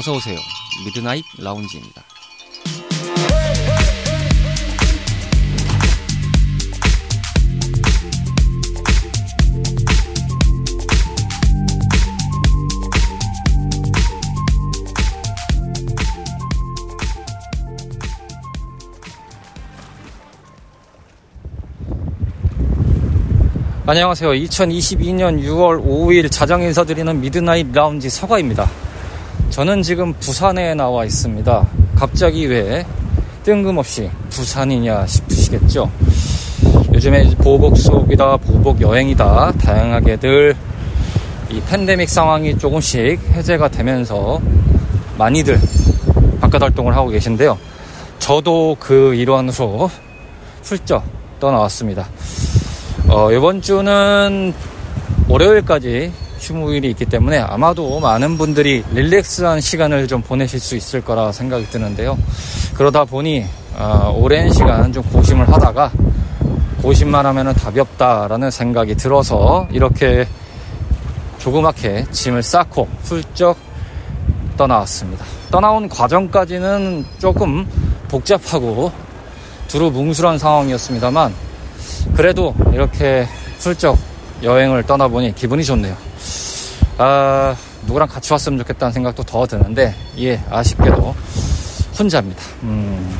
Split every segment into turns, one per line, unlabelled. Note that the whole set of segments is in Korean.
어서 오세요. Midnight Lounge입니다. 안녕하세요. 2022년 6월 5일 자정 인사드리는 Midnight Lounge 서가입니다. 저는 지금 부산에 나와 있습니다. 갑자기 왜 뜬금없이 부산이냐 싶으시겠죠? 요즘에 보복 수업이다, 보복 여행이다, 다양하게들 이 팬데믹 상황이 조금씩 해제가 되면서 많이들 바깥 활동을 하고 계신데요. 저도 그 일환으로 훌쩍 떠나왔습니다. 어, 이번 주는 월요일까지 휴무일이 있기 때문에 아마도 많은 분들이 릴렉스한 시간을 좀 보내실 수 있을 거라 생각이 드는데요. 그러다 보니 어, 오랜 시간 좀 고심을 하다가 고심만 하면 답이 없다라는 생각이 들어서 이렇게 조그맣게 짐을 쌓고 훌쩍 떠나왔습니다. 떠나온 과정까지는 조금 복잡하고 두루뭉술한 상황이었습니다만 그래도 이렇게 훌쩍 여행을 떠나보니 기분이 좋네요. 아, 누구랑 같이 왔으면 좋겠다는 생각도 더 드는데, 예, 아쉽게도 혼자입니다. 음,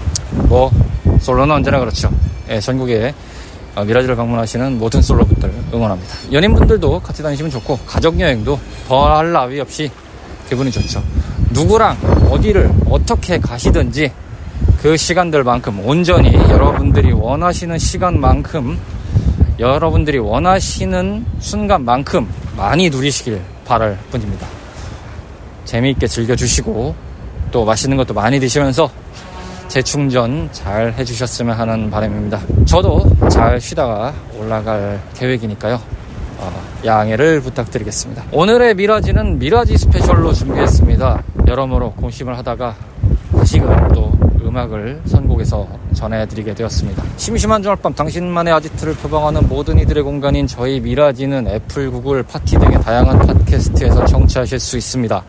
뭐, 솔로는 언제나 그렇죠. 예, 전국에 어, 미라지를 방문하시는 모든 솔로분들 응원합니다. 연인분들도 같이 다니시면 좋고, 가족 여행도 더할 나위 없이 기분이 좋죠. 누구랑 어디를 어떻게 가시든지 그 시간들만큼 온전히 여러분들이 원하시는 시간만큼 여러분들이 원하시는 순간만큼 많이 누리시길 바랄 뿐입니다. 재미있게 즐겨주시고 또 맛있는 것도 많이 드시면서 재충전 잘 해주셨으면 하는 바람입니다. 저도 잘 쉬다가 올라갈 계획이니까요. 어, 양해를 부탁드리겠습니다. 오늘의 미라지는 미라지 스페셜로 준비했습니다. 여러모로 고심을 하다가 다시금 또 음악을 선곡해서 전해드리게 되었습니다. 심심한 주말 밤 당신만의 아지트를 표방하는 모든 이들의 공간인 저희 미라지는 애플, 구글, 팟티 등의 다양한 팟캐스트에서 청취하실 수 있습니다.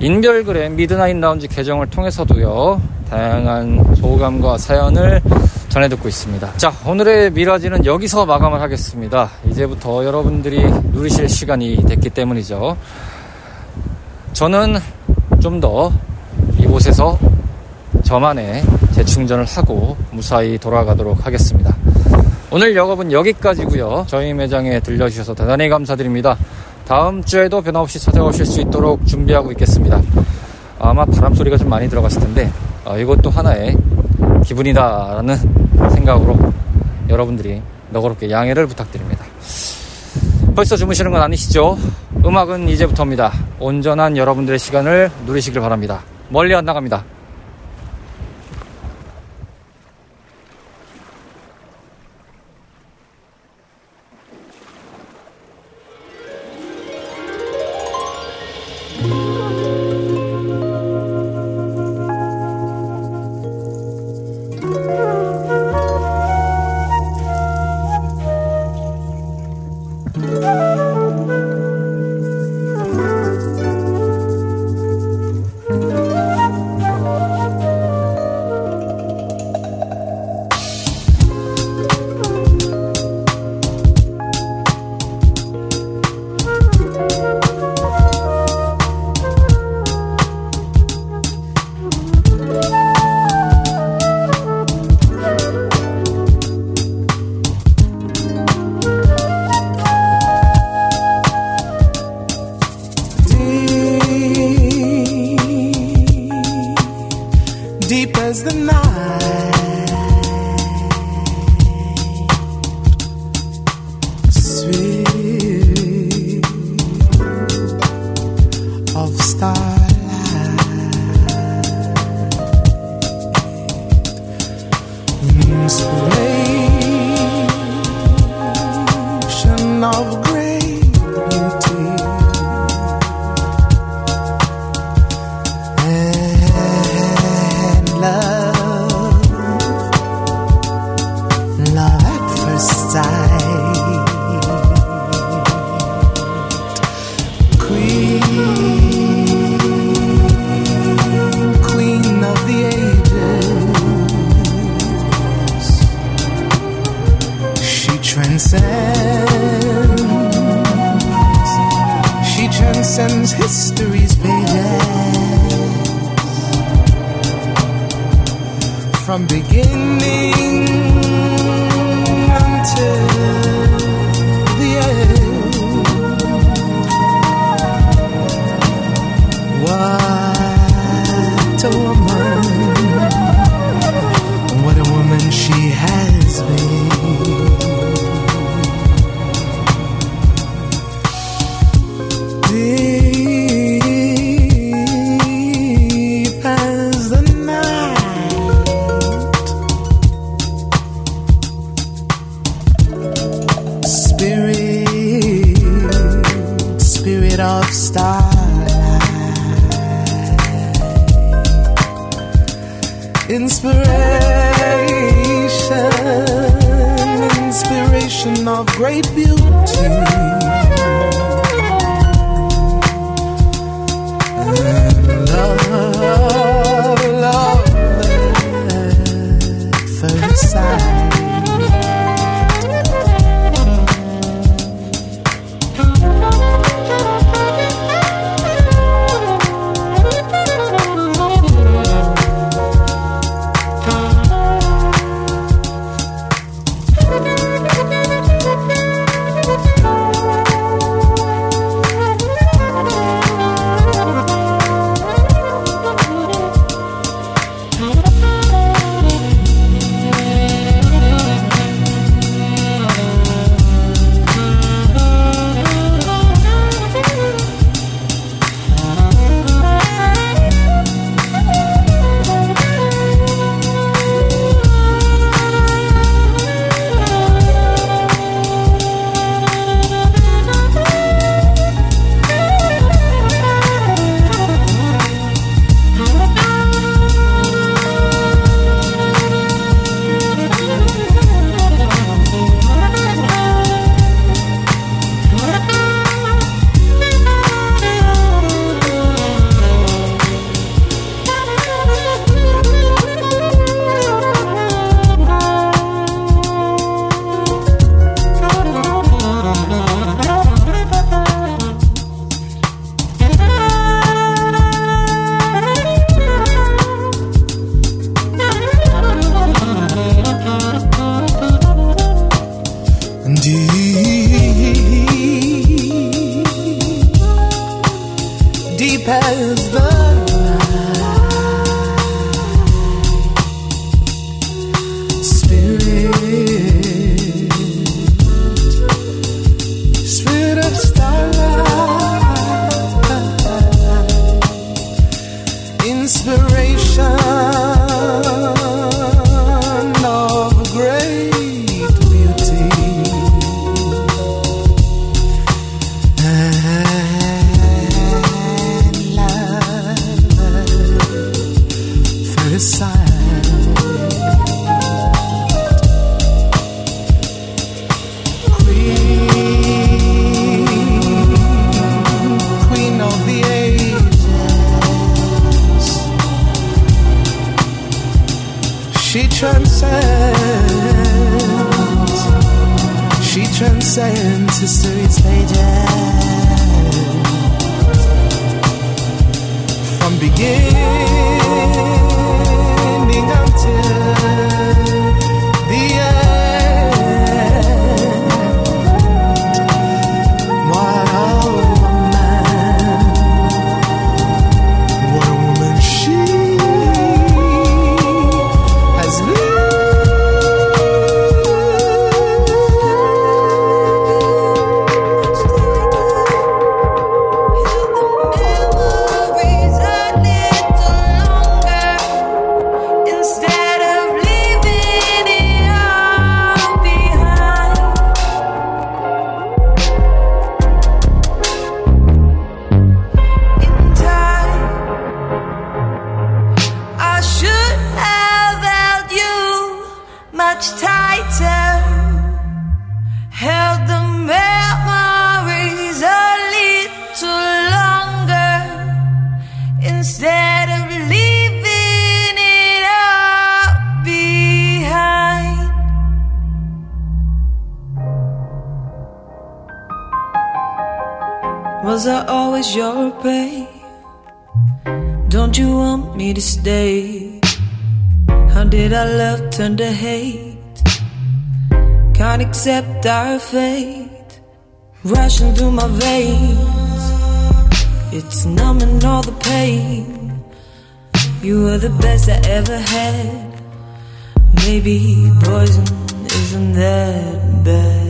인별그램 Midnight Lounge 계정을 통해서도요, 다양한 소감과 사연을 전해 듣고 있습니다. 자, 오늘의 미라지는 여기서 마감을 하겠습니다. 이제부터 여러분들이 누리실 시간이 됐기 때문이죠. 저는 좀 더 이곳에서 저만의 재충전을 하고 무사히 돌아가도록 하겠습니다. 오늘 영업은 여기까지고요. 저희 매장에 들려주셔서 대단히 감사드립니다. 다음 주에도 변함없이 찾아오실 수 있도록 준비하고 있겠습니다. 아마 바람 소리가 좀 많이 들어갔을 텐데 어, 이것도 하나의 기분이다라는 생각으로 여러분들이 너그럽게 양해를 부탁드립니다. 벌써 주무시는 건 아니시죠? 음악은 이제부터입니다. 온전한 여러분들의 시간을 누리시길 바랍니다. 멀리 안 나갑니다.
From beginning until
Was I always your prey? Don't you want me to stay? How did our love turn to hate? Can't accept our fate. Rushing through my veins. It's numbing all the pain. You were the best I ever had. Maybe poison isn't that bad.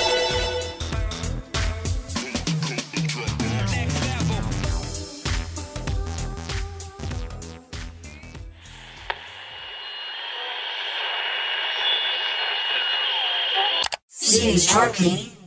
is Tarkin.